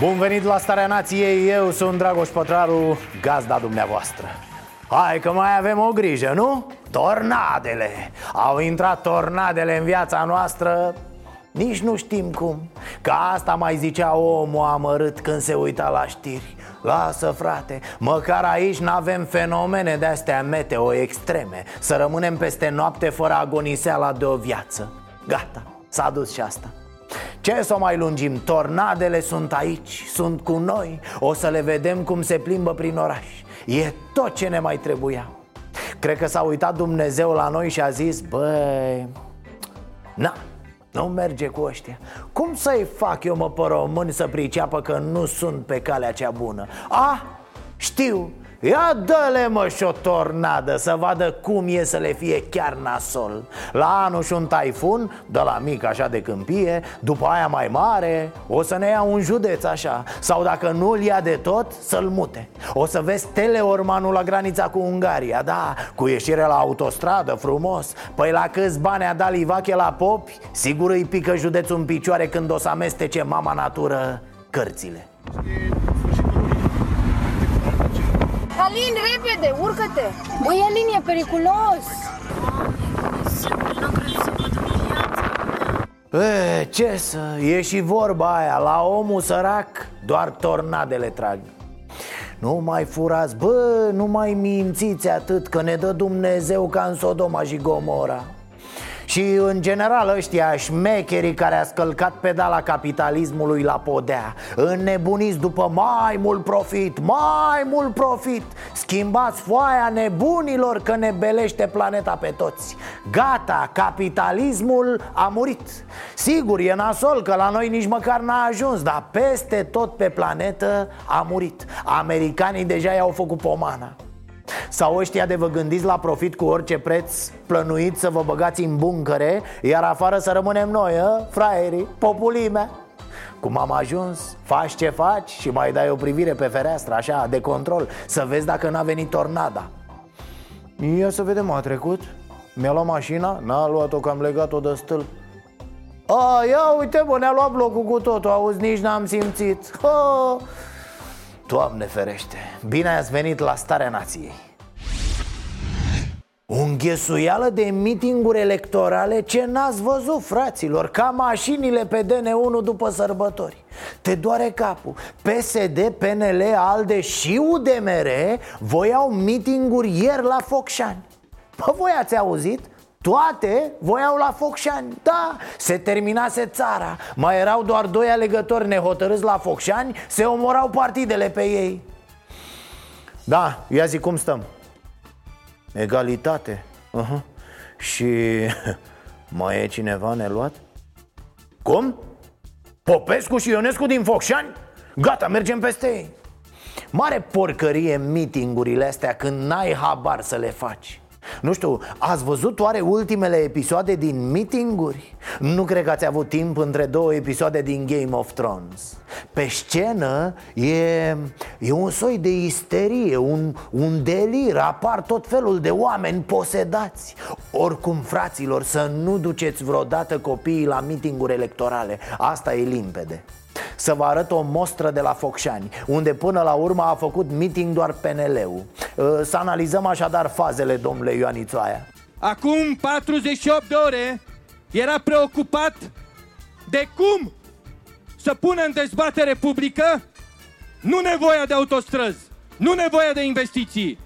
Bun venit la Starea Nației, eu sunt Dragoș Pătraru, gazda dumneavoastră. Hai că mai avem o grijă, nu? Tornadele. Au intrat tornadele în viața noastră. Nici nu știm cum. Că asta mai zicea omul amărât când se uita la știri. Lasă frate, măcar aici n-avem fenomene de-astea meteo extreme. Să rămânem peste noapte fără agoniseala de o viață. Gata, s-a dus și asta ce să o mai lungim? Tornadele sunt aici, sunt cu noi O să le vedem cum se plimbă prin oraș E tot ce ne mai trebuia Cred că s-a uitat Dumnezeu la noi și a zis Băi, na, nu merge cu ăștia Cum să-i fac eu mă pe români să priceapă că nu sunt pe calea cea bună? Ah, știu, Ia dă-le mă și o tornadă Să vadă cum e să le fie chiar nasol. La anul și un taifun De la mic așa de câmpie După aia mai mare O să ne ia un județ așa. Sau dacă nu-l ia de tot Să-l mute. O să vezi teleormanul la granița cu Ungaria Da, cu ieșire la autostradă frumos. Păi la câți bani a dat Livache la popi? Sigur îi pică județul în picioare Când o să amestece mama natură cărțile Alin, repede, urcă-te! Băi, Alin, e periculos! E, ce să, e și vorba aia La omul sărac doar tornadele trag nu mai furați, bă, nu mai mințiți atât Că ne dă Dumnezeu ca în Sodoma și Gomora și în general ăștia șmecherii care a scălcat pedala capitalismului la podea Înnebuniți după mai mult profit, mai mult profit. Schimbați foaia nebunilor că ne belește planeta pe toți. Gata, capitalismul a murit. Sigur, e nasol că la noi nici măcar n-a ajuns Dar peste tot pe planetă a murit. Americanii deja i-au făcut pomana sau ăștia de vă gândiți la profit cu orice preț Plănuit să vă băgați în buncăre Iar afară să rămânem noi, a? fraierii, populimea cum am ajuns, faci ce faci și mai dai o privire pe fereastră, așa, de control Să vezi dacă n-a venit tornada. Ia să vedem, a trecut? Mi-a luat mașina, n-a luat-o că am legat-o de stâlp. A, ia uite bă, ne-a luat blocul cu totul, auzi, nici n-am simțit. Ha! Doamne ferește, bine ați venit la Starea Nației. O înghesuială de mitinguri electorale ce n-ați văzut, fraților Ca mașinile pe DN1 după sărbători. Te doare capul. PSD, PNL, ALDE și UDMR Voiau mitinguri ieri la Focșani. Pă, voi ați auzit? Toate voiau la Focșani Da, se terminase țara Mai erau doar doi alegători nehotărâți la Focșani Se omorau partidele pe ei Da, ia zi cum stăm Egalitate uh-huh. Și mai e cineva neluat? Cum? Popescu și Ionescu din Focșani? Gata, mergem peste ei Mare porcărie mitingurile astea când n-ai habar să le faci nu știu, ați văzut oare ultimele episoade din meetinguri? Nu cred că ați avut timp între două episoade din Game of Thrones. Pe scenă e, e un soi de isterie, un, un delir Apar tot felul de oameni posedați. Oricum, fraților, să nu duceți vreodată copiii la meetinguri electorale. Asta e limpede să vă arăt o mostră de la Focșani Unde până la urmă a făcut meeting doar PNL-ul ă, Să analizăm așadar fazele, domnule Ioanițoaia Acum 48 de ore era preocupat de cum să pună în dezbatere publică nu nevoia de autostrăzi, nu nevoia de investiții,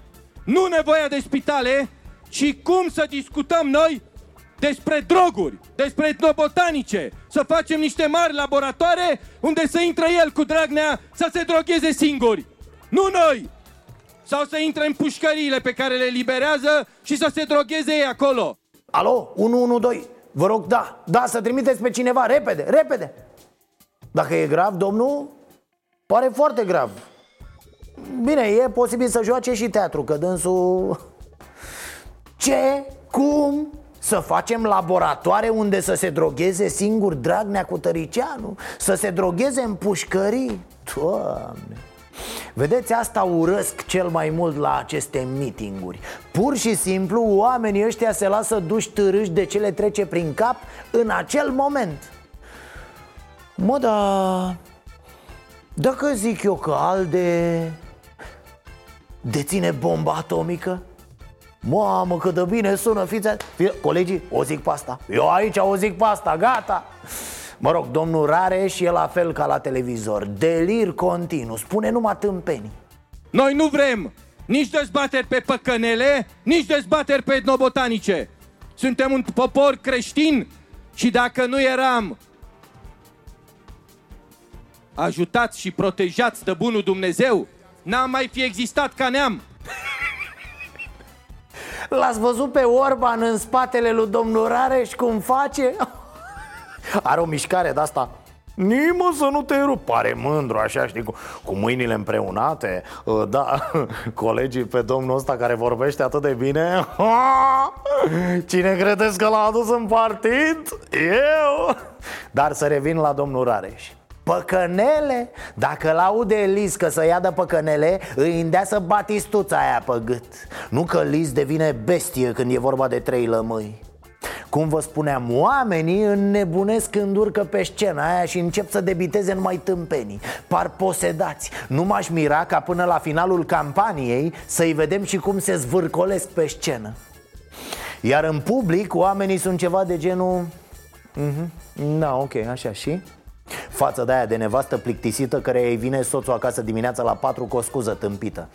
nu nevoia de spitale, ci cum să discutăm noi despre droguri, despre etnobotanice, să facem niște mari laboratoare unde să intre el cu Dragnea să se drogheze singuri. Nu noi! Sau să intre în pușcăriile pe care le liberează și să se drogheze ei acolo. Alo, 112, vă rog, da, da, să trimiteți pe cineva, repede, repede Dacă e grav, domnul, pare foarte grav bine, e posibil să joace și teatru Că dânsul... Ce? Cum? Să facem laboratoare unde să se drogheze singur Dragnea cu Tăricianu? Să se drogheze în pușcării? Doamne Vedeți, asta urăsc cel mai mult la aceste mitinguri Pur și simplu, oamenii ăștia se lasă duși târâși de ce le trece prin cap în acel moment Mă, da... Dacă zic eu că Alde deține bomba atomică Mamă, cât de bine sună, fiți Colegii, o zic pe asta. Eu aici o zic pe asta, gata. Mă rog, domnul Rareș e la fel ca la televizor. Delir continuu, spune numai tâmpenii. Noi nu vrem nici dezbateri pe păcănele, nici dezbateri pe etnobotanice. Suntem un popor creștin și dacă nu eram ajutați și protejați de bunul Dumnezeu, n-am mai fi existat ca neam. L-ați văzut pe Orban în spatele lui domnul Rareș cum face? Are o mișcare de asta Nimă să nu te rup. Pare mândru așa, știi, cu, cu mâinile împreunate. Uh, Da, colegii pe domnul ăsta care vorbește atât de bine. Cine credeți că l-a adus în partid? Eu. Dar să revin la domnul Rareș Păcănele? Dacă l-aude Liz că să ia de păcănele Îi îndea să batistuța aia pe gât Nu că Liz devine bestie când e vorba de trei lămâi cum vă spuneam, oamenii înnebunesc când urcă pe scena aia și încep să debiteze numai tâmpenii Par posedați Nu m-aș mira ca până la finalul campaniei să-i vedem și cum se zvârcolesc pe scenă Iar în public oamenii sunt ceva de genul... Mm-hmm. Da, ok, așa și? Față de aia de nevastă plictisită care îi vine soțul acasă dimineața la patru cu o scuză tâmpită.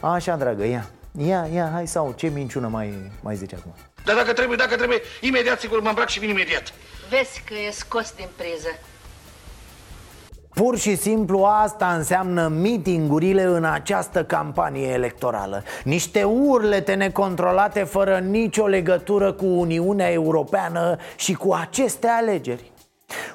Așa, dragă, ia, ia, ia, hai sau ce minciună mai, mai zice acum? Dar dacă trebuie, dacă trebuie, imediat sigur mă îmbrac și vin imediat. Vezi că e scos din priză. Pur și simplu asta înseamnă mitingurile în această campanie electorală. Niște urlete necontrolate fără nicio legătură cu Uniunea Europeană și cu aceste alegeri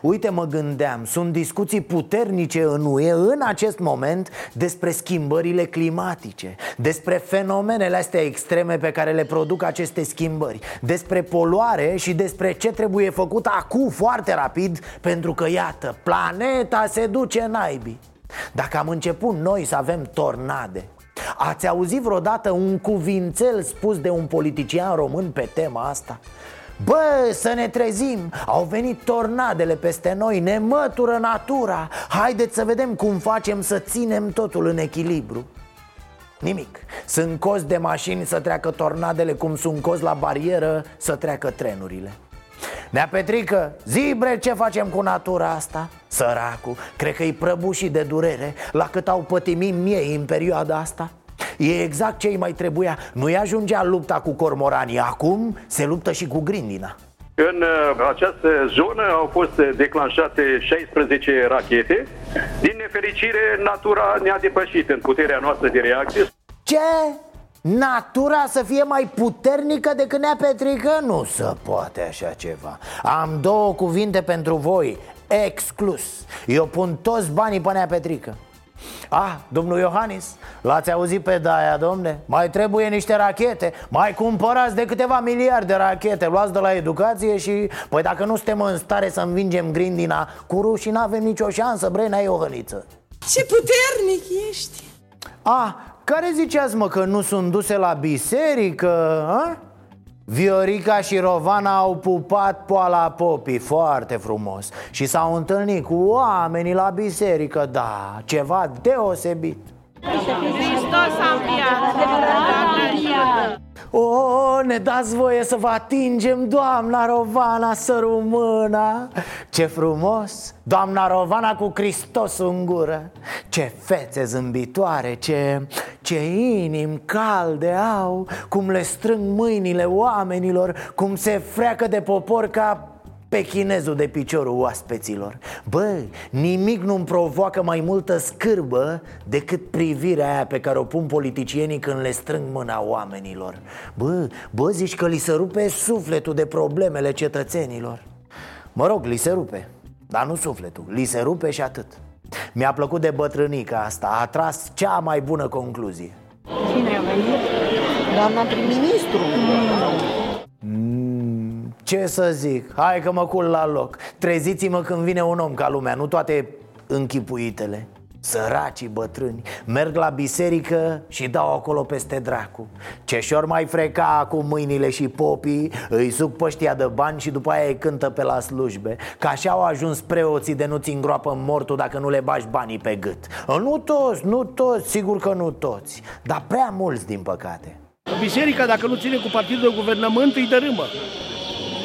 Uite, mă gândeam, sunt discuții puternice în UE în acest moment despre schimbările climatice Despre fenomenele astea extreme pe care le produc aceste schimbări Despre poluare și despre ce trebuie făcut acum foarte rapid Pentru că, iată, planeta se duce naibii Dacă am început noi să avem tornade Ați auzit vreodată un cuvințel spus de un politician român pe tema asta? Bă, să ne trezim! Au venit tornadele peste noi Ne mătură natura. Haideți să vedem cum facem să ținem totul în echilibru. Nimic. Sunt cozi de mașini să treacă tornadele Cum sunt cozi la barieră să treacă trenurile. Nea Petrică, zi bre ce facem cu natura asta? Săracu, cred că-i prăbușit de durere La cât au pătimit miei în perioada asta E exact ce mai trebuia Nu-i ajungea lupta cu cormoranii Acum se luptă și cu grindina în uh, această zonă au fost declanșate 16 rachete. Din nefericire, natura ne-a depășit în puterea noastră de reacție. Ce? Natura să fie mai puternică decât nea Petrică? Nu se poate așa ceva Am două cuvinte pentru voi Exclus Eu pun toți banii pe nea Petrică Ah, domnul Iohannis, l-ați auzit pe Daia, domne? Mai trebuie niște rachete Mai cumpărați de câteva miliarde de rachete Luați de la educație și... Păi dacă nu suntem în stare să învingem grindina Cu rușii n-avem nicio șansă, bre, n-ai o hăniță Ce puternic ești! Ah, care ziceați mă că nu sunt duse la biserică, a? Viorica și Rovana au pupat poala popii foarte frumos. Și s-au întâlnit cu oamenii la biserică, da, ceva deosebit Hristos a înviat! O, ne dați voie să vă atingem, doamna Rovana, sărumâna Ce frumos, doamna Rovana cu Hristos în gură Ce fețe zâmbitoare, ce, ce inimi calde au Cum le strâng mâinile oamenilor Cum se freacă de popor ca pe chinezul de piciorul oaspeților. Bă, nimic nu-mi provoacă mai multă scârbă decât privirea aia pe care o pun politicienii când le strâng mâna oamenilor. Bă, bă, zici că li se rupe sufletul de problemele cetățenilor. Mă rog, li se rupe, dar nu sufletul, li se rupe și atât. Mi-a plăcut de bătrânica asta, a tras cea mai bună concluzie. Cine a venit? Doamna prim-ministru. Mm, Ce să zic, hai că mă cul la loc. Treziți-mă când vine un om ca lumea, nu toate închipuitele. Săracii bătrâni Merg la biserică și dau acolo peste dracu. Ce-și mai freca acum mâinile și popii Îi suc păștia de bani și după aia îi cântă pe la slujbe. Că așa au ajuns preoții de nu-ți îngroapă mortul dacă nu le bagi banii pe gât. Nu toți, nu toți, sigur că nu toți. Dar prea mulți din păcate. Biserica, dacă nu ține cu partidul de guvernământ, îi dărâmă.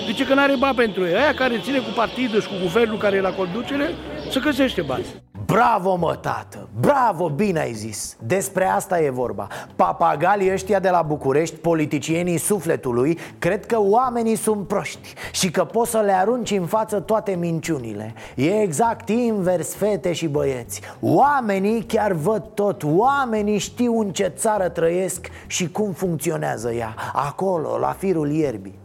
Zice că n-are bani pentru ei. Aia care ține cu partidul și cu guvernul care e la conducere, să găsește bani. Bravo, mă, tată! Bravo, bine ai zis! Despre asta e vorba Papagalii ăștia de la București, politicienii sufletului Cred că oamenii sunt proști Și că poți să le arunci în față toate minciunile E exact invers, fete și băieți Oamenii chiar văd tot Oamenii știu în ce țară trăiesc și cum funcționează ea Acolo, la firul ierbii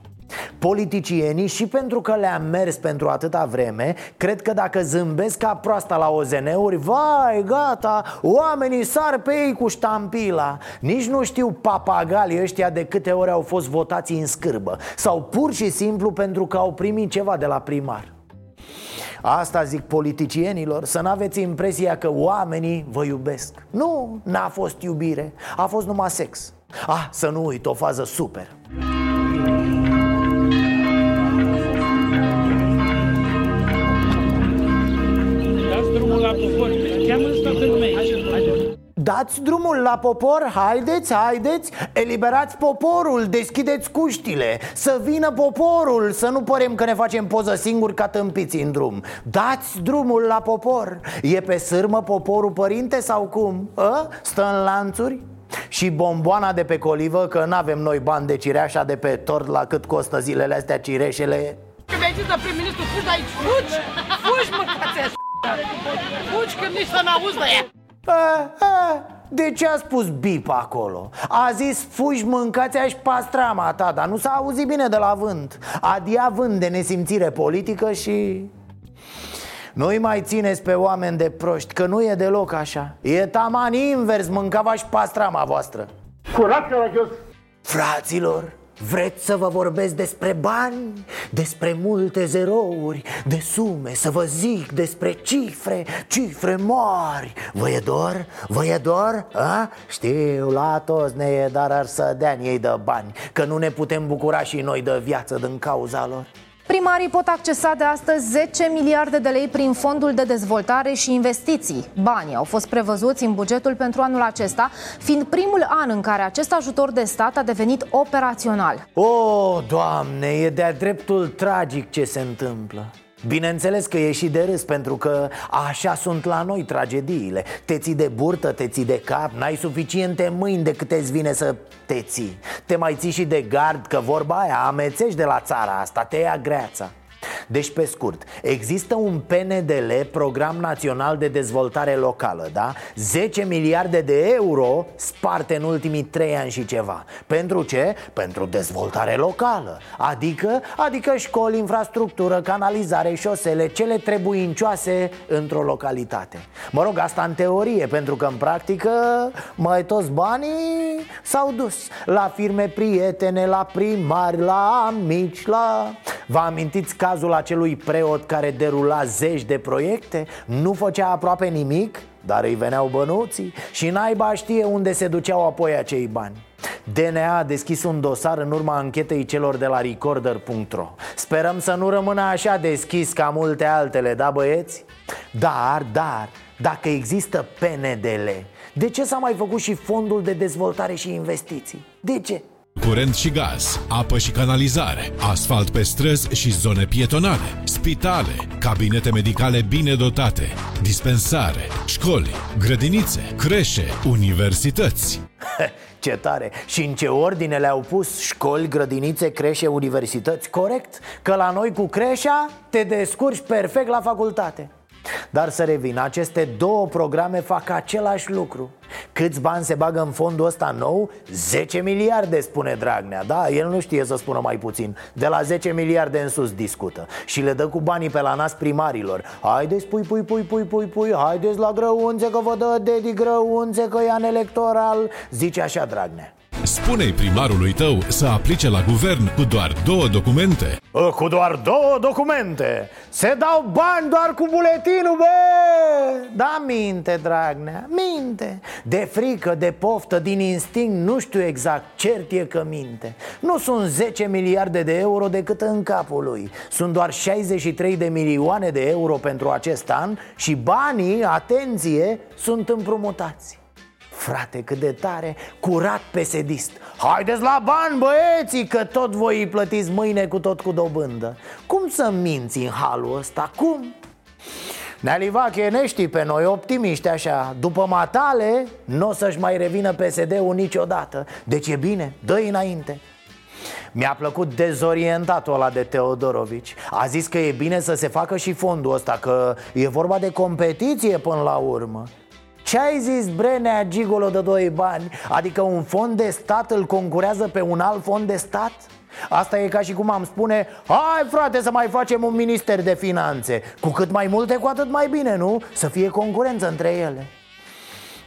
Politicienii și pentru că le-am mers pentru atâta vreme Cred că dacă zâmbesc ca proasta la OZN-uri Vai, gata, oamenii sar pe ei cu ștampila. Nici nu știu papagalii ăștia de câte ori au fost votați în scârbă Sau pur și simplu pentru că au primit ceva de la primar. Asta zic politicienilor, să n-aveți impresia că oamenii vă iubesc. Nu, n-a fost iubire, a fost numai sex. Ah, să nu uit, o fază super Dați drumul la popor, haideți, haideți Eliberați poporul, deschideți cuștile Să vină poporul, să nu părem că ne facem poză singuri ca tâmpiți în drum Dați drumul la popor E pe sârmă poporul părinte sau cum? A? Stă în lanțuri? Și bomboana de pe colivă, că n-avem noi bani de cireașa de pe tort la cât costă zilele astea cireșele Că mi-ai zis de prim-ministru, fugi de aici, fugi! Fugi, mâncați Fugi, că nici să n-auzi de ea! A, a, de ce a spus bip acolo? A zis fugi mâncați aș pastrama ta Dar nu s-a auzit bine de la vânt Adia vânt de nesimțire politică și... Nu-i mai țineți pe oameni de proști Că nu e deloc așa E taman invers, mâncava și pastrama voastră Curat, caragios. Fraților, vreți să vă vorbesc despre bani? Despre multe zerouri, de sume, să vă zic despre cifre, cifre mari Vă e dor? Vă e dor? A? Știu, la toți ne e, dar ar să dea ei de bani Că nu ne putem bucura și noi de viață din cauza lor Primarii pot accesa de astăzi 10 miliarde de lei prin fondul de dezvoltare și investiții. Banii au fost prevăzuți în bugetul pentru anul acesta, fiind primul an în care acest ajutor de stat a devenit operațional. O, Doamne, e de-a dreptul tragic ce se întâmplă Bineînțeles că e și de râs pentru că așa sunt la noi tragediile. Te ții de burtă, te ții de cap, n-ai suficiente mâini de câte îți vine să te ții. Te mai ții și de gard, că vorba aia amețești de la țara asta, te ia greața deci, pe scurt, există un PNDL, Program Național de Dezvoltare Locală, da? 10 miliarde de euro sparte în ultimii 3 ani și ceva Pentru ce? Pentru dezvoltare locală Adică, adică școli, infrastructură, canalizare, șosele, cele trebuincioase într-o localitate Mă rog, asta în teorie, pentru că în practică mai toți banii s-au dus La firme prietene, la primari, la amici, la... Vă amintiți cazul acelui preot care derula zeci de proiecte? Nu făcea aproape nimic, dar îi veneau bănuții Și naiba știe unde se duceau apoi acei bani DNA a deschis un dosar în urma anchetei celor de la recorder.ro Sperăm să nu rămână așa deschis ca multe altele, da băieți? Dar, dar, dacă există PNDL, de ce s-a mai făcut și Fondul de Dezvoltare și Investiții? De ce? Curent și gaz, apă și canalizare, asfalt pe străzi și zone pietonale, spitale, cabinete medicale bine dotate, dispensare, școli, grădinițe, creșe, universități. Ce tare! Și în ce ordine le-au pus școli, grădinițe, creșe, universități? Corect? Că la noi cu creșa te descurci perfect la facultate Dar să revin, aceste două programe fac același lucru. Câți bani se bagă în fondul ăsta nou? 10 miliarde, spune Dragnea. Da, el nu știe să spună mai puțin. De la 10 miliarde în sus discută. Și le dă cu banii pe la nas primarilor. Haideți, pui, pui, pui, pui, pui, pui Haideți la grăunțe că vă dă dedi grăunțe Că e an electoral. Zice așa Dragnea Spune-i primarului tău să aplice la guvern cu doar două documente. Ă, Cu doar două documente. Se dau bani doar cu buletinul, bă! Da, minte, Dragnea, minte. De frică, de poftă, din instinct, nu știu exact. Cert e că minte. Nu sunt 10 miliarde de euro decât în capul lui. Sunt doar 63 de milioane de euro pentru acest an Și banii, atenție, sunt împrumutați Frate, cât de tare, curat pesedist. Haideți la bani, băieții, că tot voi îi plătiți mâine cu tot cu dobândă. Cum să minți în halul ăsta? Cum? Nealivache, ne știi pe noi, optimiști așa. După matale, nu o să-și mai revină PSD-ul niciodată. Deci e bine, dă înainte. Mi-a plăcut dezorientatul ăla de Teodorovici. A zis că e bine să se facă și fondul ăsta Că e vorba de competiție până la urmă ce ai zis, Brenea, gigolo de doi bani? Adică un fond de stat îl concurează pe un alt fond de stat? Asta e ca și cum am spune Hai frate să mai facem un minister de finanțe Cu cât mai multe, cu atât mai bine, nu? Să fie concurență între ele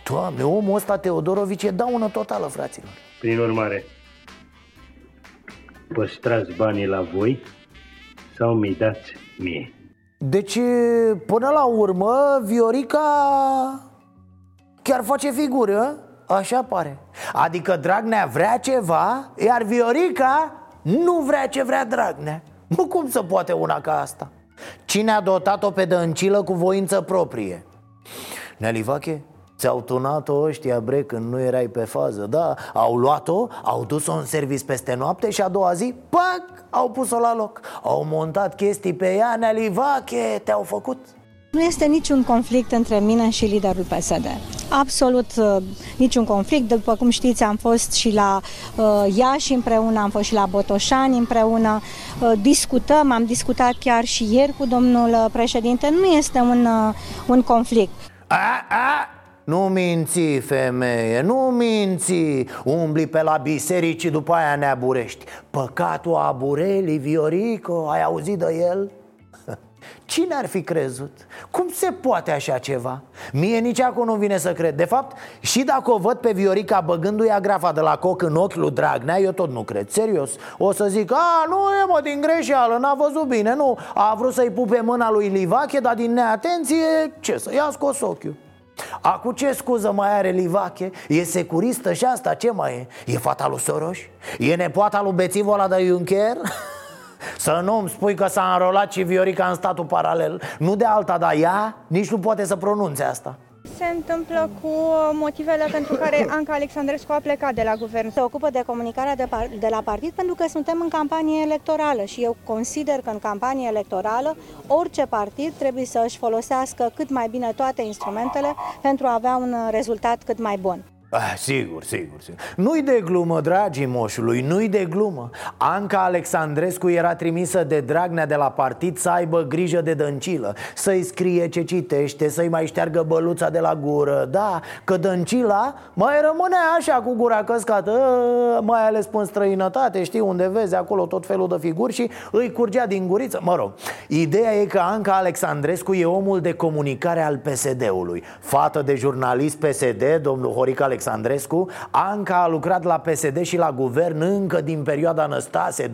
Doamne, omul ăsta Teodorovici e daună totală, fraților Prin urmare, păstrați banii la voi sau mi dați mie? Deci, până la urmă, Viorica chiar face figură, așa pare. Adică Dragnea vrea ceva, iar Viorica nu vrea ce vrea Dragnea. Nu cum să poate una ca asta? Cine a dotat-o pe dăncilă cu voință proprie? Nelivache? Ți-au tunat-o ăștia, bre, când nu erai pe fază Da, au luat-o, au dus-o în service peste noapte și a doua zi, pac, au pus-o la loc. Au montat chestii pe ea, Nelivache, te-au făcut nu este niciun conflict între mine și liderul PSD. Absolut uh, niciun conflict. După cum știți, am fost și la uh, Iași împreună, am fost și la Botoșani împreună. Uh, discutăm, am discutat chiar și ieri cu domnul uh, președinte. Nu este un, uh, un conflict. A, a, nu minți, femeie, nu minți Umbli pe la biserici și după aia ne aburești Păcatul aburelii, Viorico, ai auzit de el? Cine ar fi crezut? Cum se poate așa ceva? Mie nici acum nu vine să cred De fapt, și dacă o văd pe Viorica băgându-i agrafa de la coc în ochi lui Dragnea Eu tot nu cred, serios O să zic, a, nu e mă, din greșeală, n-a văzut bine, nu A vrut să-i pupe mâna lui Livache, dar din neatenție, ce să ia scos ochiul Acu ce scuză mai are Livache? E securistă și asta, ce mai e? E fata lui Soros? E nepoata lui bețivul ăla de Juncker? Să nu îmi spui că s-a înrolat și Viorica în statul paralel Nu de alta, dar ea nici nu poate să pronunțe asta se întâmplă cu motivele pentru care Anca Alexandrescu a plecat de la guvern. Se ocupă de comunicarea de, par- de la partid pentru că suntem în campanie electorală și eu consider că în campanie electorală orice partid trebuie să își folosească cât mai bine toate instrumentele pentru a avea un rezultat cât mai bun. Ah, sigur, sigur, sigur. Nu-i de glumă, dragii moșului, nu-i de glumă. Anca Alexandrescu era trimisă de Dragnea de la partid să aibă grijă de dăncilă Să-i scrie ce citește, să-i mai șteargă băluța de la gură. Da, că dăncila mai rămâne așa cu gura căscată Mai ales în străinătate, știi, unde vezi acolo tot felul de figuri Și îi curgea din guriță, mă rog Ideea e că Anca Alexandrescu e omul de comunicare al PSD-ului Fată de jurnalist PSD, domnul Horic Alexandrescu Alexandrescu. Anca a lucrat la PSD și la guvern încă din perioada Năstase 2000-2004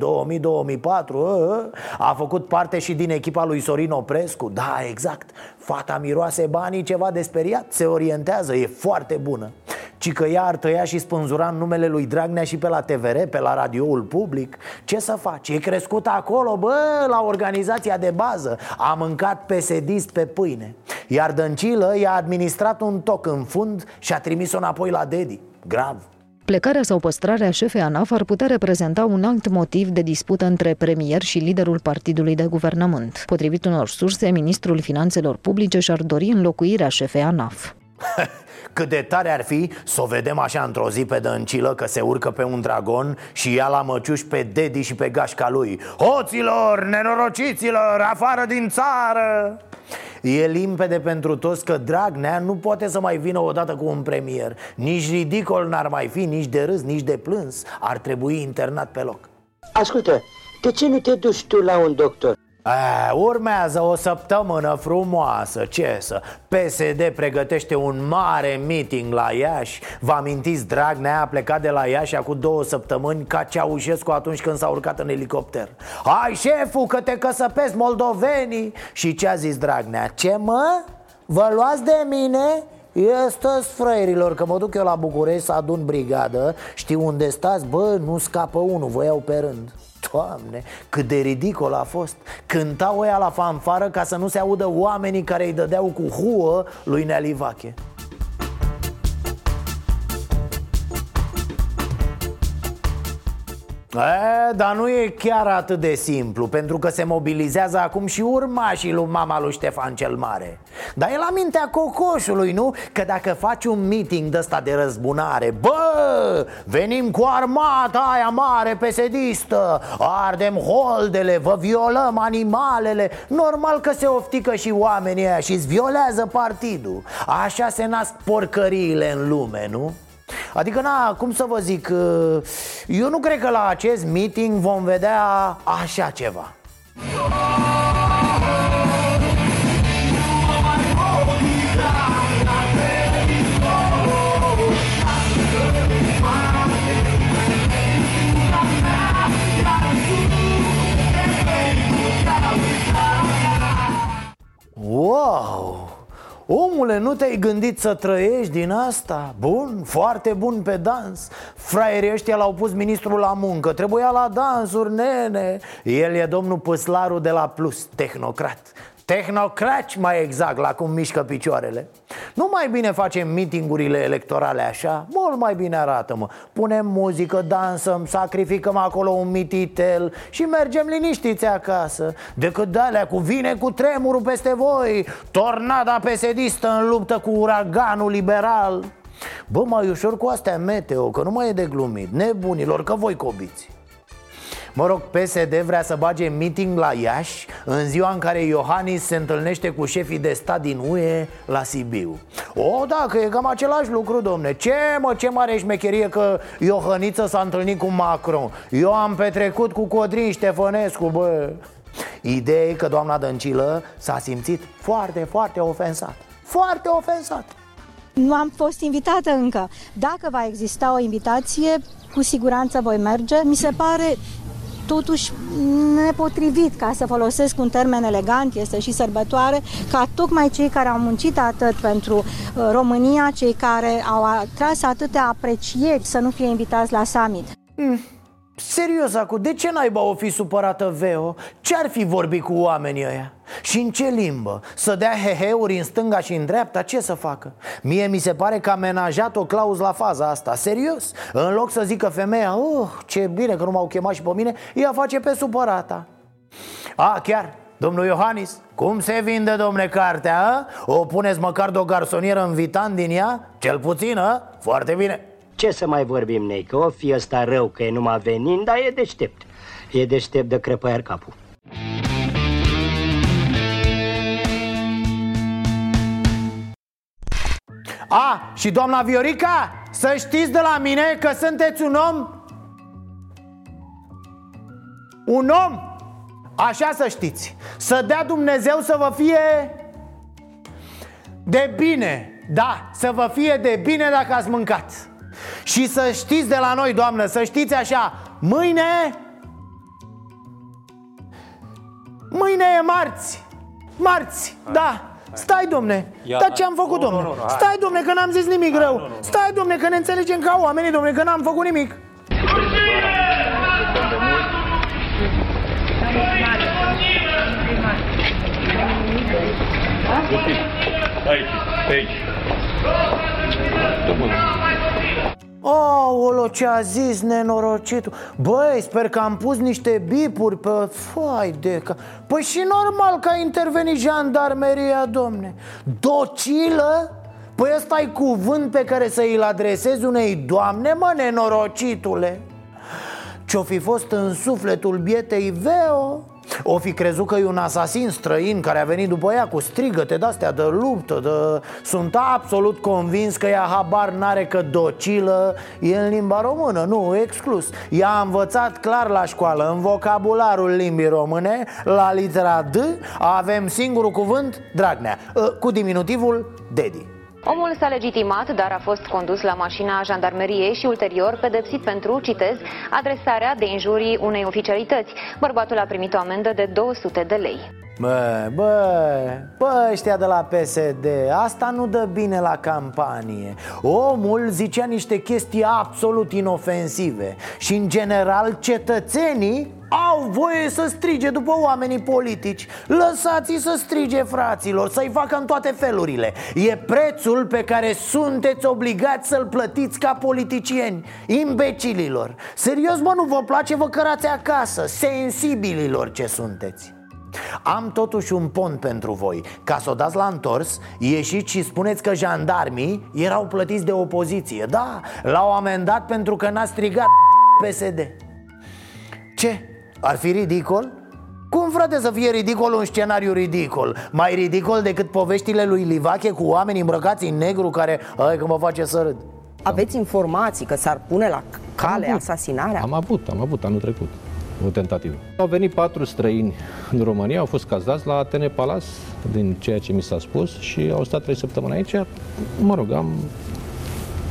A făcut parte și din echipa lui Sorin Oprescu. Da, exact Fata miroase banii ceva de speriat Se orientează, e foarte bună. Ci că ea ar tăia și spânzura în numele lui Dragnea și pe la TVR, pe la radioul public Ce să faci? E crescut acolo, bă, la organizația de bază. A mâncat pesedist pe pâine. Iar Dăncilă i-a administrat un toc în fund și a trimis-o înapoi la Dedi. Grav Plecarea sau păstrarea șefei ANAF ar putea reprezenta un alt motiv de dispută între premier și liderul partidului de guvernământ. Potrivit unor surse, ministrul finanțelor publice și-ar dori înlocuirea șefei ANAF. Cât de tare ar fi să o vedem așa într-o zi pe dăncilă Că se urcă pe un dragon și ia la măciuși pe Dedi și pe gașca lui. Hoților, nenorociților, afară din țară! E limpede pentru toți că Dragnea nu poate să mai vină odată cu un premier. Nici ridicol n-ar mai fi, nici de râs, nici de plâns. Ar trebui internat pe loc. Ascultă, de ce nu te duci tu la un doctor? A, urmează o săptămână frumoasă, ce să PSD pregătește un mare meeting la Iași Vă amintiți, Dragnea a plecat de la Iași acum două săptămâni Ca Ceaușescu atunci când s-a urcat în elicopter Hai șeful că te căsăpesc moldovenii Și ce a zis Dragnea? Ce mă? Vă luați de mine? Este frăierilor că mă duc eu la București să adun brigadă Știu unde stați? Bă, nu scapă unul, vă iau pe rând Doamne, cât de ridicol a fost. Cântau ăia la fanfară ca să nu se audă oamenii care îi dădeau cu huă lui Nealivache E, dar nu e chiar atât de simplu Pentru că se mobilizează acum și urmașii lui mama lui Ștefan cel Mare Dar e la mintea cocoșului, nu? Că dacă faci un meeting de ăsta de răzbunare Bă, venim cu armata aia mare pesedistă Ardem holdele, vă violăm animalele Normal că se oftică și oamenii aia și îți violează partidul Așa se nasc porcăriile în lume, nu? Adică, na, cum să vă zic Eu nu cred că la acest meeting vom vedea așa ceva Wow! Omule, nu te-ai gândit să trăiești din asta? Bun, foarte bun pe dans. Fraierii ăștia l-au pus ministrul la muncă. Trebuia la dansuri, nene. El e domnul Păslaru de la Plus, tehnocrat Tehnocraci mai exact, la cum mișcă picioarele. Nu mai bine facem meetingurile electorale așa? Mult mai bine arată, mă Punem muzică, dansăm, sacrificăm acolo un mititel Și mergem liniștiți acasă. Decât de cu vine cu tremurul peste voi Tornada pesedistă în luptă cu uraganul liberal. Bă, mai ușor cu astea meteo, că nu mai e de glumit. Nebunilor, că voi cobiți Mă rog, PSD vrea să bage meeting la Iași În ziua în care Iohannis se întâlnește cu șefii de stat din UE la Sibiu. O, da, că e cam același lucru, domne. Ce, mă, ce mare șmecherie că Iohăniță s-a întâlnit cu Macron. Eu am petrecut cu Codrin Ștefănescu, bă. Ideea e că doamna Dăncilă s-a simțit foarte, foarte ofensat. Foarte ofensat. Nu am fost invitată încă. Dacă va exista o invitație, cu siguranță voi merge. Mi se pare totuși nepotrivit, ca să folosesc un termen elegant, este și sărbătoare, ca tocmai cei care au muncit atât pentru uh, România, cei care au atras atâtea aprecieri să nu fie invitați la summit. Mm. Serios, acu, de ce naiba o fi supărată Veo? Ce-ar fi vorbit cu oamenii ăia? Și în ce limbă? Să dea heheuri în stânga și în dreapta? Ce să facă? Mie mi se pare că a menajat o clauz la faza asta Serios? În loc să zică femeia Oh, ce bine că nu m-au chemat și pe mine Ea face pe supărata A, chiar, Domnul Iohannis, cum se vinde, domne, cartea? A? O puneți măcar de o garsonieră în vitan din ea? Cel puțin, a? Foarte bine ce să mai vorbim, nei, că o fi ăsta rău că e numai venind, dar e deștept. E deștept de crăpăiar capul. A, și doamna Viorica, să știți de la mine că sunteți un om? Un om? Așa să știți. Să dea Dumnezeu să vă fie De bine. Da, să vă fie de bine dacă ați mâncat și să știți de la noi, Doamnă, să știți așa Mâine Mâine e marți Marți, da Stai, domne, Ia, dar ce am făcut, domne? Nu, nu, nu, Stai, domne, că n-am zis nimic nu, rău nu, nu, nu. Stai, domne, că ne înțelegem ca oamenii, domne, că n-am făcut nimic Aici, aici Aolo, ce a zis nenorocitul? Băi, sper că am pus niște bipuri pe fai de ca... Păi și normal că a intervenit jandarmeria, domne. Docilă? Păi ăsta e cuvânt pe care să îl adresezi unei doamne, mă, nenorocitule. Ce-o fi fost în sufletul bietei Veo O fi crezut că e un asasin străin care a venit după ea cu strigăte de-astea de luptă de... Sunt absolut convins că ea habar n-are că docilă e în limba română, nu, exclus. Ea a învățat clar la școală, în vocabularul limbii române, la litera D Avem singurul cuvânt, Dragnea, ă, cu diminutivul Dedi Omul s-a legitimat, dar a fost condus la mașina jandarmeriei și ulterior pedepsit pentru, citez, adresarea de injurii unei oficialități. Bărbatul a primit o amendă de 200 de lei. Bă, bă, bă, ăștia de la PSD Asta nu dă bine la campanie. Omul zicea niște chestii absolut inofensive Și în general cetățenii au voie să strige după oamenii politici. Lăsați-i să strige fraților, să-i facă în toate felurile. E prețul pe care sunteți obligați să-l plătiți ca politicieni Imbecililor. Serios, mă, nu vă place, vă cărați acasă Sensibililor ce sunteți am totuși un pont pentru voi Ca să o dați la întors, ieșiți și spuneți că jandarmii erau plătiți de opoziție Da, l-au amendat pentru că n-a strigat PSD Ce? Ar fi ridicol? Cum frate să fie ridicol un scenariu ridicol? Mai ridicol decât poveștile lui Livache cu oameni îmbrăcați în negru care, hai că mă face să râd Aveți informații că s-ar pune la cale am avut, asasinarea? Am avut, am avut anul trecut o tentativă. Au venit patru străini în România, au fost cazați la Atene Palace, din ceea ce mi s-a spus, și au stat trei săptămâni aici. Mă rog, am,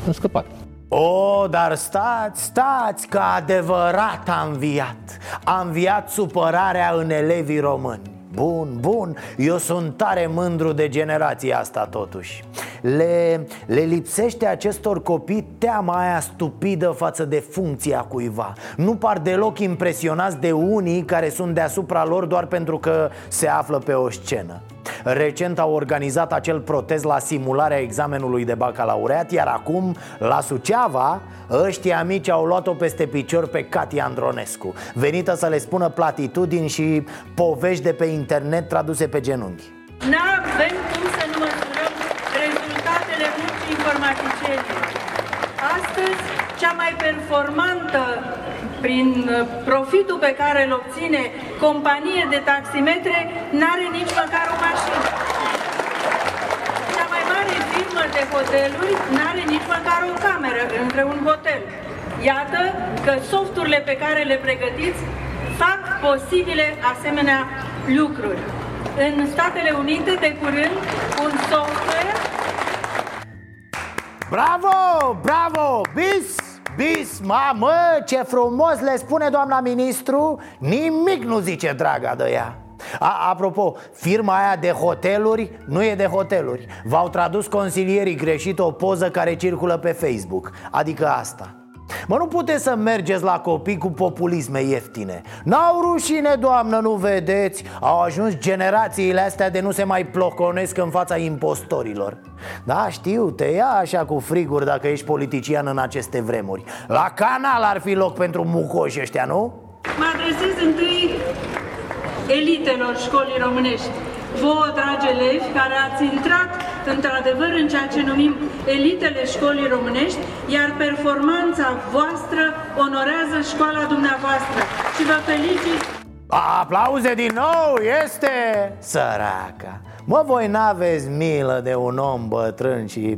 am scăpat. O, dar stați, stați, că adevărat a înviat A înviat supărarea în elevii români Bun, bun, eu sunt tare mândru de generația asta totuși. Le, le lipsește acestor copii teama aia stupidă față de funcția cuiva. Nu par deloc impresionați de unii care sunt deasupra lor doar pentru că se află pe o scenă Recent au organizat acel protest la simularea examenului de bacalaureat Iar acum, la Suceava, ăștia mici au luat-o peste picior pe Cati Andronescu Venită să le spună platitudini și povești de pe internet traduse pe genunchi. N-avem cum să nu măsurăm rezultatele muncii informaticienilor Astăzi, cea mai performantă prin uh, profitul pe care îl obține companie de taximetre, n-are nici măcar o mașină. Cea mai mare firmă de hoteluri n-are nici măcar o cameră între un hotel. Iată că softurile pe care le pregătiți fac posibile asemenea lucruri. În Statele Unite, de curând, un software Bravo, bravo, bis! Bis, mamă, ce frumos le spune doamna ministru. Nimic nu zice draga de ea. A, Apropo, firma aia de hoteluri nu e de hoteluri. V-au tradus consilierii greșit o poză care circulă pe Facebook. Adică asta Mă, nu puteți să mergeți la copii cu populisme ieftine N-au rușine, doamnă, nu vedeți? Au ajuns generațiile astea de nu se mai ploconesc în fața impostorilor Da, știu, te ia așa cu friguri dacă ești politician în aceste vremuri La canal ar fi loc pentru mucoși ăștia, nu? Mă adresez întâi elitelor școlii românești vouă, dragi elevi, care ați intrat într-adevăr în ceea ce numim elitele școlii românești, iar performanța voastră onorează școala dumneavoastră. Și vă felicit! Aplauze din nou, este săraca. Mă, voi n-aveți milă de un om bătrân și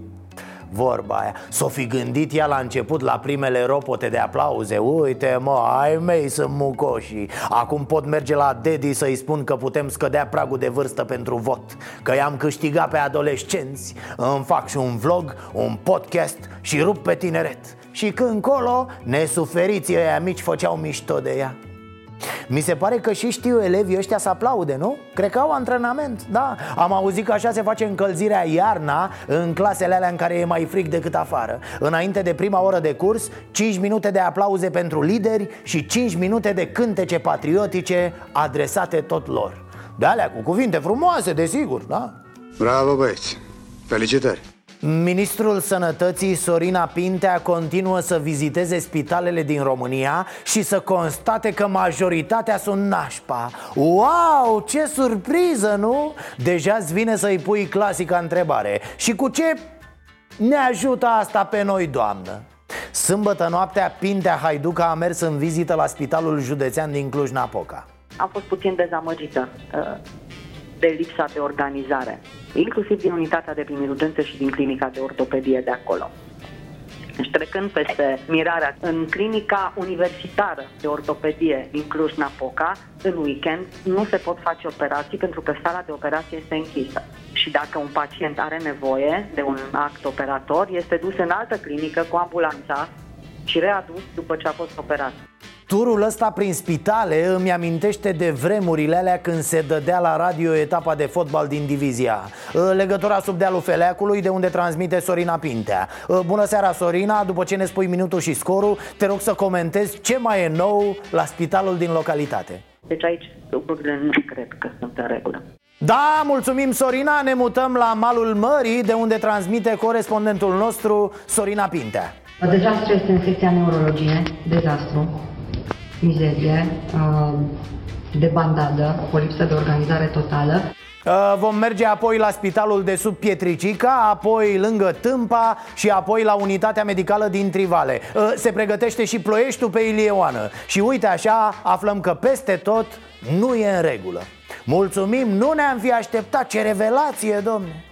vorba aia. S-o fi gândit ea la început la primele ropote de aplauze. Uite mă, ai mei sunt mucoșii. Acum pot merge la Dedi să-i spun că putem scădea pragul de vârstă pentru vot Că i-am câștigat pe adolescenți. Îmi fac și un vlog, un podcast și rup pe tineret. Și când colo, nesuferiții ăia mici făceau mișto de ea mi se pare că și știu elevii ăștia să aplaude, nu? Cred că au antrenament, da Am auzit că așa se face încălzirea iarna În clasele alea în care e mai fric decât afară Înainte de prima oră de curs 5 minute de aplauze pentru lideri Și 5 minute de cântece patriotice Adresate tot lor De alea cu cuvinte frumoase, desigur, da? Bravo, băieți! Felicitări! Ministrul Sănătății Sorina Pintea continuă să viziteze spitalele din România și să constate că majoritatea sunt nașpa Wow, ce surpriză, nu? Deja îți vine să-i pui clasica întrebare Și cu ce ne ajută asta pe noi, doamnă? Sâmbătă noaptea, Pintea Haiduca a mers în vizită la Spitalul Județean din Cluj-Napoca am fost puțin dezamăgită uh, de lipsa de organizare, inclusiv din unitatea de primiri urgențe și din clinica de ortopedie de acolo. Deci trecând peste mirarea în clinica universitară de ortopedie din Cluj-Napoca, în weekend nu se pot face operații pentru că sala de operație este închisă. Și dacă un pacient are nevoie de un act operator, este dus în altă clinică cu ambulanța și readus după ce a fost operat. Turul ăsta prin spitale îmi amintește de vremurile alea când se dădea la radio etapa de fotbal din divizia. Legătura sub dealul Feleacului de unde transmite Sorina Pintea. Bună seara Sorina, după ce ne spui minutul și scorul Te rog să comentezi ce mai e nou la spitalul din localitate. Deci aici lucrurile nu cred că sunt în regulă. Da, mulțumim Sorina, ne mutăm la malul mării De unde transmite corespondentul nostru Sorina Pintea. Dezastru este în secția neurologie, dezastru mizerie, uh, de bandadă, o lipsă de organizare totală. Uh, vom merge apoi la spitalul de sub Pietricica, apoi lângă Tâmpa și apoi la unitatea medicală din Trivale. Uh, se pregătește și Ploieștiul pe Ilieoană. Și uite așa, aflăm că peste tot nu e în regulă. Mulțumim, nu ne-am fi așteptat, ce revelație, domne!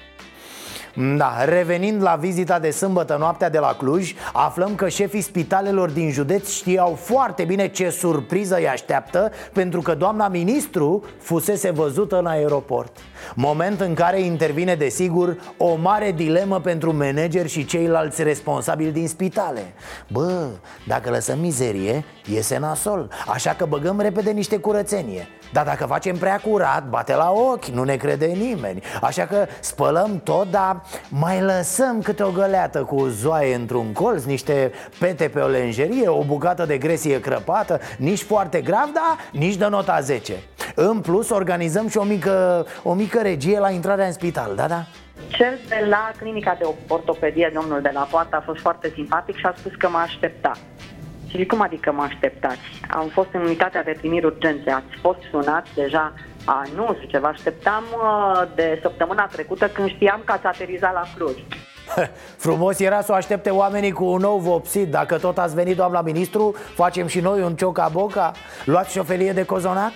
Da, revenind la vizita de sâmbătă noaptea de la Cluj Aflăm că șefii spitalelor din județ știau foarte bine ce surpriză îi așteaptă Pentru că doamna ministru fusese văzută în aeroport. Moment în care intervine, desigur, o mare dilemă pentru manageri și ceilalți responsabili din spitale. Bă, dacă lăsăm mizerie, iese nasol. Așa că băgăm repede niște curățenie dar dacă facem prea curat, bate la ochi, nu ne crede nimeni Așa că spălăm tot, dar mai lăsăm câte o găleată cu zoaie într-un colț Niște pete pe o lenjerie, o bucată de gresie crăpată Nici foarte grav, dar nici de nota 10 În plus organizăm și o mică, o mică regie la intrarea în spital, da, da? Cel de la clinica de ortopedie, domnul de la poartă, a fost foarte simpatic și a spus că mă aștepta. Și cum adică mă așteptați? Am fost în unitatea de primiri urgențe, ați fost sunat deja a, nu, zice, vă așteptam uh, de săptămâna trecută când știam că ați aterizat la Cluj. Frumos era să o aștepte oamenii cu un nou vopsit Dacă tot ați venit, doamna ministru, facem și noi un cioca-boca Luați și o felie de cozonac,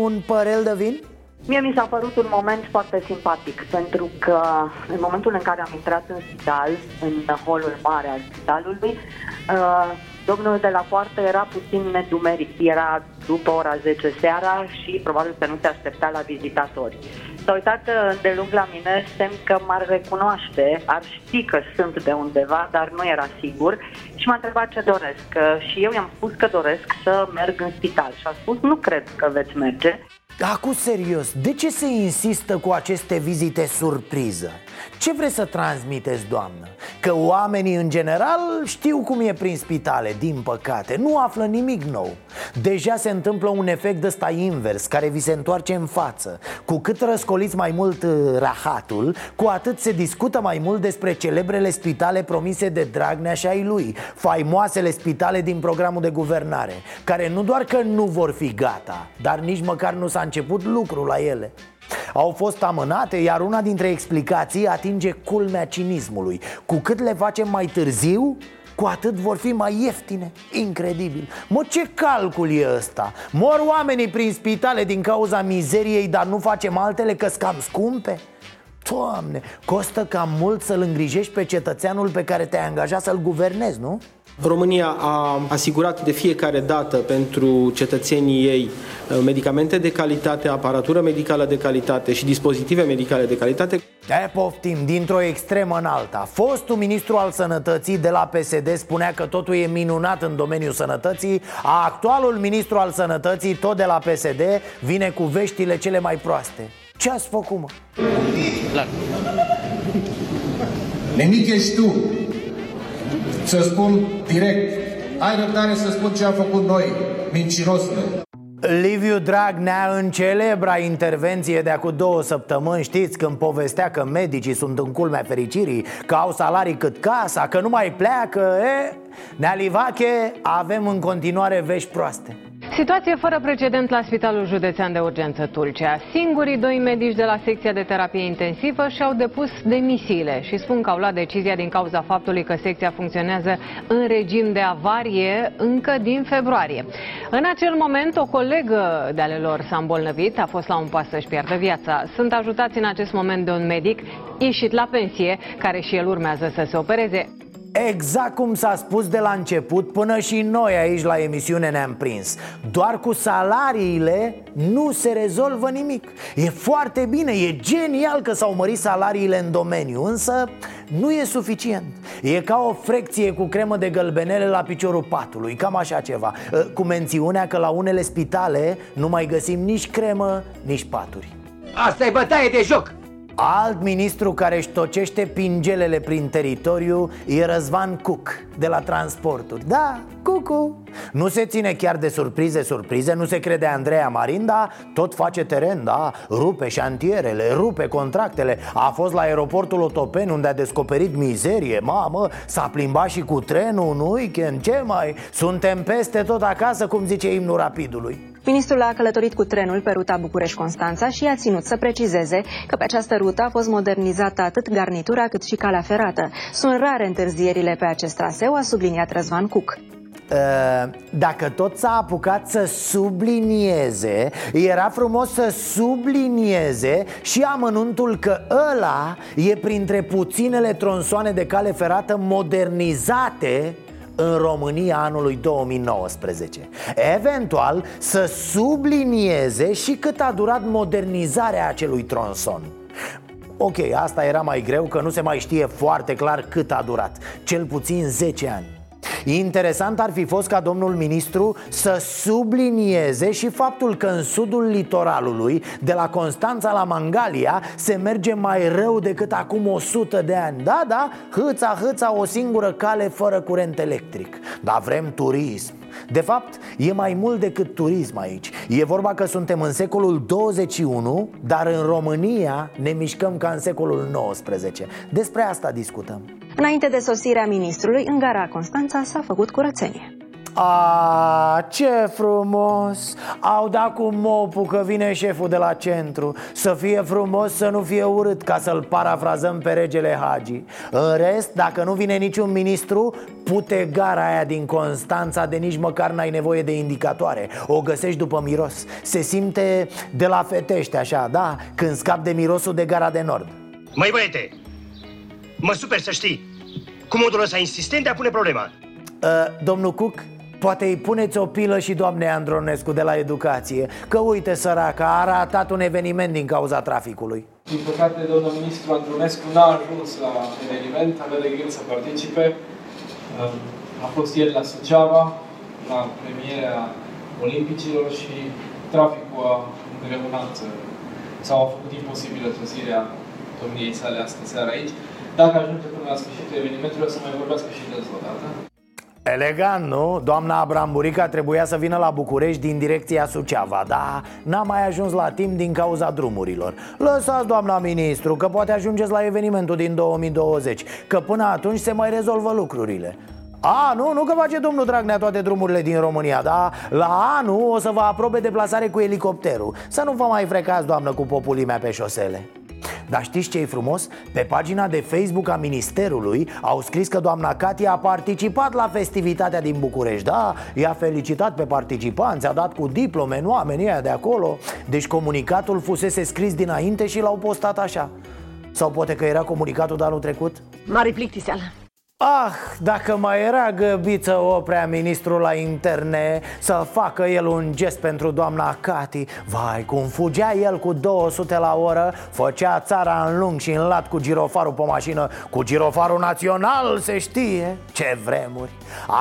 un părel de vin? Mie mi s-a părut un moment foarte simpatic, pentru că în momentul în care am intrat în spital, în holul mare al spitalului, uh, Domnul de la poartă era puțin nedumerit, era după ora 10 seara și probabil că nu se aștepta la vizitatori. S-a uitat de lung la mine, semn că m-ar recunoaște, ar ști că sunt de undeva, dar nu era sigur și m-a întrebat ce doresc. Și eu i-am spus că doresc să merg în spital și a spus nu cred că veți merge. Acum serios, de ce se insistă cu aceste vizite surpriză? Ce vreți să transmiteți, doamnă? Că oamenii în general știu cum e prin spitale, din păcate. Nu află nimic nou. Deja se întâmplă un efect ăsta invers, care vi se întoarce în față. Cu cât răscoliți mai mult uh, rahatul, cu atât se discută mai mult despre celebrele spitale promise de Dragnea și ai lui Faimoasele spitale din programul de guvernare Care nu doar că nu vor fi gata, dar nici măcar nu s-a început lucrul la ele au fost amânate, iar una dintre explicații atinge culmea cinismului Cu cât le facem mai târziu, cu atât vor fi mai ieftine Incredibil Mă, ce calcul e ăsta? Mor oamenii prin spitale din cauza mizeriei Dar nu facem altele că cam scumpe? Doamne, costă cam mult să-l îngrijești pe cetățeanul pe care te-ai angajat să-l guvernezi, nu? România a asigurat de fiecare dată pentru cetățenii ei uh, medicamente de calitate, aparatură medicală de calitate și dispozitive medicale de calitate. De poftim, dintr-o extremă în alta Fostul ministru al sănătății de la PSD spunea că totul e minunat în domeniul sănătății A actualul ministru al sănătății, tot de la PSD, vine cu veștile cele mai proaste Ce ați făcut, mă? Nemic ești tu să spun direct, ai răbdare să spun ce am făcut noi, mincinosule. Liviu Dragnea în celebra intervenție de acum două săptămâni Știți când povestea că medicii sunt în culmea fericirii Că au salarii cât casa, că nu mai pleacă e? Nea Livache, avem în continuare vești proaste Situație fără precedent la Spitalul Județean de Urgență Tulcea. Singurii doi medici de la secția de terapie intensivă și-au depus demisiile și spun că au luat decizia din cauza faptului că secția funcționează în regim de avarie încă din februarie. În acel moment, o colegă de ale lor s-a îmbolnăvit, a fost la un pas să-și pierdă viața. Sunt ajutați în acest moment de un medic ieșit la pensie, care și el urmează să se opereze. Exact cum s-a spus de la început, până și noi aici la emisiune ne-am prins. Doar cu salariile nu se rezolvă nimic. E foarte bine, e genial că s-au mărit salariile în domeniu Însă nu e suficient. E ca o frecție cu cremă de gălbenele la piciorul patului Cam așa ceva. Cu mențiunea că la unele spitale nu mai găsim nici cremă, nici paturi. Asta e bătaie de joc Alt ministru care își tocește pingelele prin teritoriu e Răzvan Cuc, de la transporturi. Da, Cucu. Nu se ține chiar de surprize, surprize Nu se crede Andreea Marinda Tot face teren, da Rupe șantierele, rupe contractele. A fost la aeroportul Otopeni unde a descoperit mizerie Mamă, s-a plimbat și cu trenul în weekend Ce mai? Suntem peste tot acasă, cum zice imnul rapidului Ministrul a călătorit cu trenul pe ruta București-Constanța și a ținut să precizeze că pe această rută a fost modernizată atât garnitura cât și calea ferată. Sunt rare întârzierile pe acest traseu, a subliniat Răzvan Cuc. Dacă tot s-a apucat să sublinieze Era frumos să sublinieze și amănuntul că ăla e printre puținele tronsoane de cale ferată modernizate în România anului 2019 Eventual să sublinieze și cât a durat modernizarea acelui tronson. Ok, asta era mai greu că nu se mai știe foarte clar cât a durat. Cel puțin 10 ani Interesant ar fi fost ca domnul ministru să sublinieze și faptul că în sudul litoralului, de la Constanța la Mangalia, se merge mai rău decât acum 100 de ani. Da, da, hâța, hâța, o singură cale fără curent electric. Dar vrem turism. De fapt, e mai mult decât turism aici. E vorba că suntem în secolul 21, dar în România ne mișcăm ca în secolul 19 Despre asta discutăm Înainte de sosirea ministrului, în gara Constanța s-a făcut curățenie. A, ce frumos! Au dat cu mopul că vine șeful de la centru. Să fie frumos, să nu fie urât Ca să-l parafrazăm pe regele Hagi. În rest, dacă nu vine niciun ministru Pute gara aia din Constanța De nici măcar n-ai nevoie de indicatoare. O găsești după miros. Se simte de la fetește așa, da? Când scap de mirosul de gara de nord. Măi băiete, mă super să știi. Cu modul ăsta insistent de a pune problema. Uh, Domnul Cuc, Poate îi puneți o pilă și doamne Andronescu de la educație Că uite săraca, a ratat un eveniment din cauza traficului. Din păcate, domnul ministru Andronescu n-a ajuns la eveniment, avea de gând să participe. A fost ieri la Suceava, la premierea Olimpicilor și traficul a îngreunat sau a făcut imposibilă sosirea domniei sale astăzi seara aici. Dacă ajunge până la sfârșitul evenimentului, o să mai vorbească și de o dată. Elegant, nu? Doamna Abramburica trebuia să vină la București din direcția Suceava Dar n-a mai ajuns la timp din cauza drumurilor. Lăsați, doamna ministru, că poate ajungeți la evenimentul din 2020 Că până atunci se mai rezolvă lucrurile. A, nu, nu că face domnul Dragnea toate drumurile din România Da, la anul o să vă aprobe deplasare cu elicopterul. Să nu vă mai frecați, doamnă, cu populimea pe șosele dar știți ce e frumos? Pe pagina de Facebook a Ministerului au scris că doamna Katia a participat la festivitatea din București Da, i-a felicitat pe participanți, a dat cu diplome în oamenii ăia de acolo Deci comunicatul fusese scris dinainte și l-au postat așa Sau poate că era comunicatul de anul trecut? Mare plictiseală Ah, dacă mai era găbiță oprea ministrul la interne Să facă el un gest pentru doamna Cati. Vai, cum fugea el cu 200 la oră Făcea țara în lung și în lat cu girofarul pe mașină. Cu girofarul național, se știe Ce vremuri.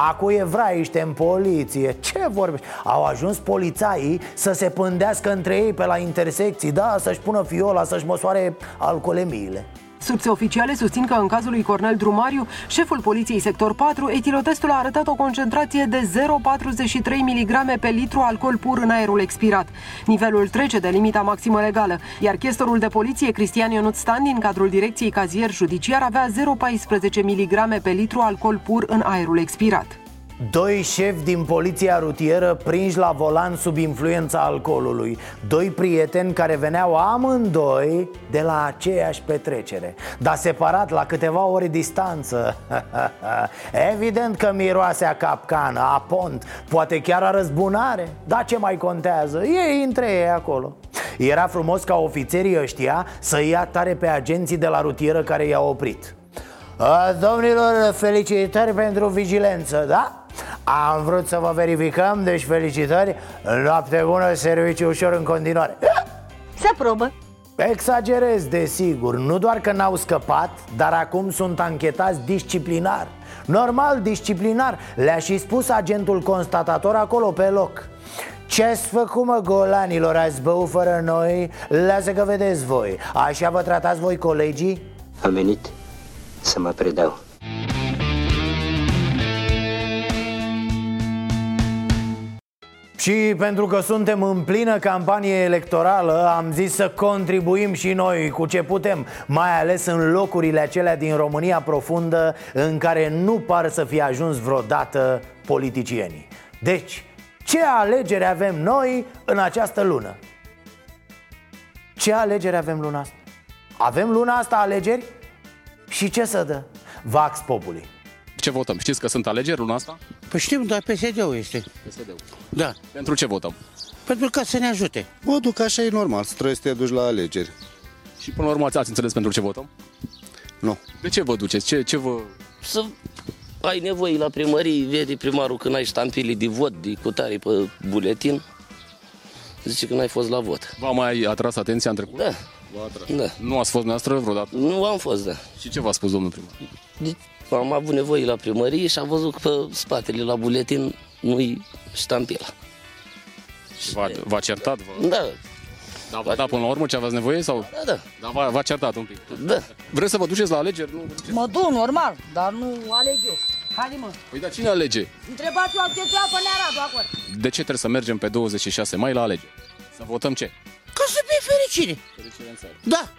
Acu evraiște în poliție Ce vorbești? Au ajuns polițaii să se pândească între ei pe la intersecții Da, să-și pună fiola, să-și măsoare alcoolemiile Surse oficiale susțin că în cazul lui Cornel Drumariu, șeful poliției sector 4, etilotestul a arătat o concentrație de 0,43 mg pe litru alcool pur în aerul expirat. Nivelul trece de limita maximă legală, iar chestorul de poliție Cristian Ionut Stan din cadrul direcției cazier judiciar avea 0,14 mg pe litru alcool pur în aerul expirat. Doi șefi din poliția rutieră prinși la volan sub influența alcoolului. Doi prieteni care veneau amândoi de la aceeași petrecere. Dar separat la câteva ore distanță. Evident că miroase a capcană, a pont, poate chiar a răzbunare. Dar ce mai contează? Ei între ei acolo. Era frumos ca ofițerii ăștia să ia tare pe agenții de la rutieră care i-au oprit. A, Domnilor, felicitări pentru vigilență, da? Am vrut să vă verificăm, deci felicitări Noapte bună, serviciu ușor în continuare Se aprobă Exagerez, desigur, nu doar că n-au scăpat, dar acum sunt anchetați disciplinar Normal, disciplinar, le-a și spus agentul constatator acolo pe loc ce-ați făcut, mă, golanilor? Ați băut fără noi? Lasă că vedeți voi Așa vă tratați voi colegii? Am venit să mă predau. Și pentru că suntem în plină campanie electorală Am zis să contribuim și noi cu ce putem Mai ales în locurile acelea din România profundă În care nu par să fie ajuns vreodată politicienii Deci, ce alegere avem noi în această lună? Ce alegere avem luna asta? Avem luna asta alegeri? Și ce să dă? Vax Populi Ce votăm? Știți că sunt alegeri luna asta? Păi știm, dar PSD-ul este. PSD-ul. Da. Pentru ce votăm? Pentru ca să ne ajute. Mă duc, așa e normal, trebuie să te duci la alegeri. Și până la urmă ați înțeles pentru ce votăm? Nu. De ce vă duceți? Ce, ce vă... Să ai nevoie la primărie, vede primarul când ai ștampile de vot, de cutare pe buletin, zice că n-ai fost la vot. V-a mai atras atenția în trecut? Da. V-a atras. Da. Nu ați fost dumneavoastră vreodată? Nu am fost, da. Și ce v-a spus domnul primar? Deci, am avut nevoie la primărie și am văzut că pe spatele la buletin nu-i ștampila. Și v-a, v-a certat? V-a... Da, Dar v-a dat până la urmă ce aveați nevoie? Sau? da, da. Dar v-a, v-a certat un pic? Da. Vreți să vă duceți la alegeri? Nu? Mă duc normal, dar nu aleg eu Haide mă Păi dar cine alege? Întrebați-o accentua pe Nearadu acolo De ce trebuie să mergem pe 26 mai la alegeri? Să votăm ce? Ca să fie fericire. Fericire în țară. Da,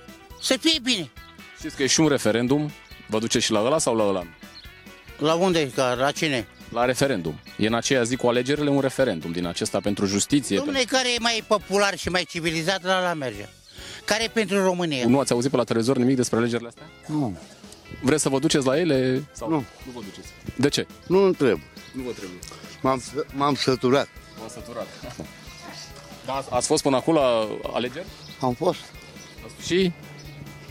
să fie bine. Știți că e și un referendum? Vă duceți și la ăla sau la ăla? La unde? Ca, la cine? La referendum. E în aceea zi cu alegerile un referendum din acesta pentru justiție. Domnule, care e mai popular și mai civilizat, la la merge. Care e pentru România? Nu ați auzit pe la televizor nimic despre alegerile astea? Nu. Vreți să vă duceți la ele? Sau? Nu. Nu vă duceți. De ce? Nu întreb. Nu vă trebuie. M-am, m-am săturat. M-am săturat. Da, ați- ați fost până acum la alegeri? Am fost. Și?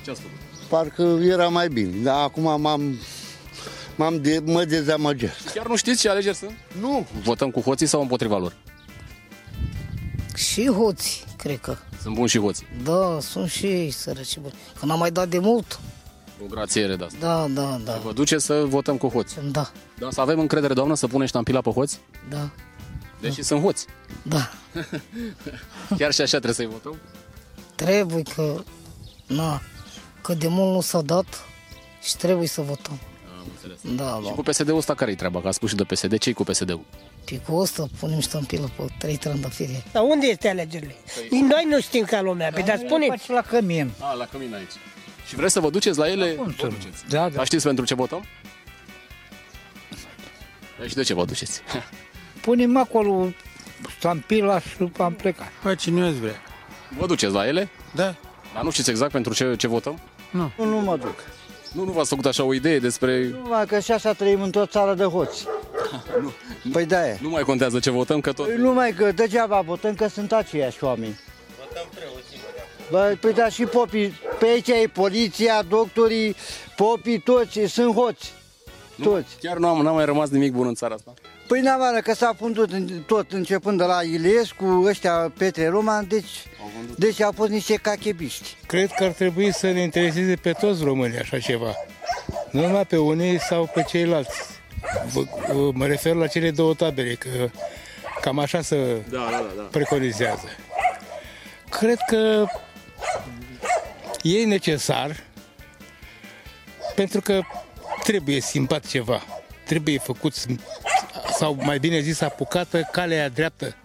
Ce ați făcut? Parcă era mai bine, dar acum m-am, m-am de, mă dezamăgesc. Chiar nu știți ce alegeri sunt? Nu. Votăm cu hoții sau împotriva lor? Și hoți, cred că Sunt buni și hoții. Da, sunt și ei săraci buni Că n-am mai dat de mult O grațiere de asta. Da, da, da Vă duce să votăm cu hoți. Da, Da, să avem încredere, doamnă, să punem ștampila pe hoți? da, Deși sunt hoți. da Chiar și așa trebuie să-i votăm? Trebuie că Na, că de mult nu s-a dat Și trebuie să votăm Am înțeles. Da, Și da cu PSD-ul ăsta care-i treaba? Că a spus și de PSD. Ce cu PSD-ul? Pe cu ăsta punem ștampilă pe trei trandafiri Dar unde este alegerile? Noi nu știm ca lumea, pe dar spune la cămin A, la cămin aici. Și vreți să vă duceți la ele? Vă duceți. Da, da Dar știți pentru ce votăm? Păi și de ce vă duceți? Punem acolo stampila și după am plecat Păi cine ați vrea? Vă duceți la ele? Da. Dar nu știți exact pentru ce, ce votăm? Nu. Nu mă duc. Nu, nu v-ați făcut așa o idee despre... Numai că și așa trăim într-o țară de hoți. Nu. Păi da e. Nu mai contează ce votăm, că tot... Păi numai că degeaba votăm că sunt aceiași oameni. Bă, păi da, și popii, pe aici e poliția, doctorii, popii, toți, sunt hoți. Toți. Chiar nu am, n-a mai rămas nimic bun în țara asta. Păi n că s-a fundut în- tot, începând de la Iliescu, ăștia Petre Roman, deci, deci au fost niște cachebiști. Cred că ar trebui să ne intereseze pe toți românii așa ceva. Nu numai pe unii sau pe ceilalți. Vă- Mă refer la cele două tabere, că cam așa se Da, da, da. da. preconizează. Cred că e necesar pentru că trebuie simpat ceva. Trebuie făcut, sau mai bine zis, apucată calea dreaptă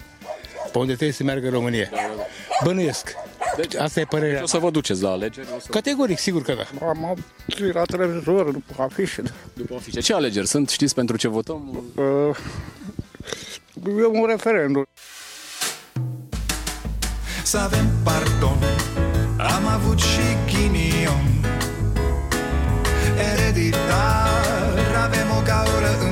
pe unde trebuie să meargă România. Bănuiesc. Deci, Asta e părerea. Deci o să vă duceți la alegeri? O să... Categoric, sigur că da. Am am la televizor, după afișe. După afișe. Ce alegeri sunt? Știți pentru ce votăm? Uh, e un referendum. Să avem pardon Am avut și ghinion Ereditar Avem o gaură în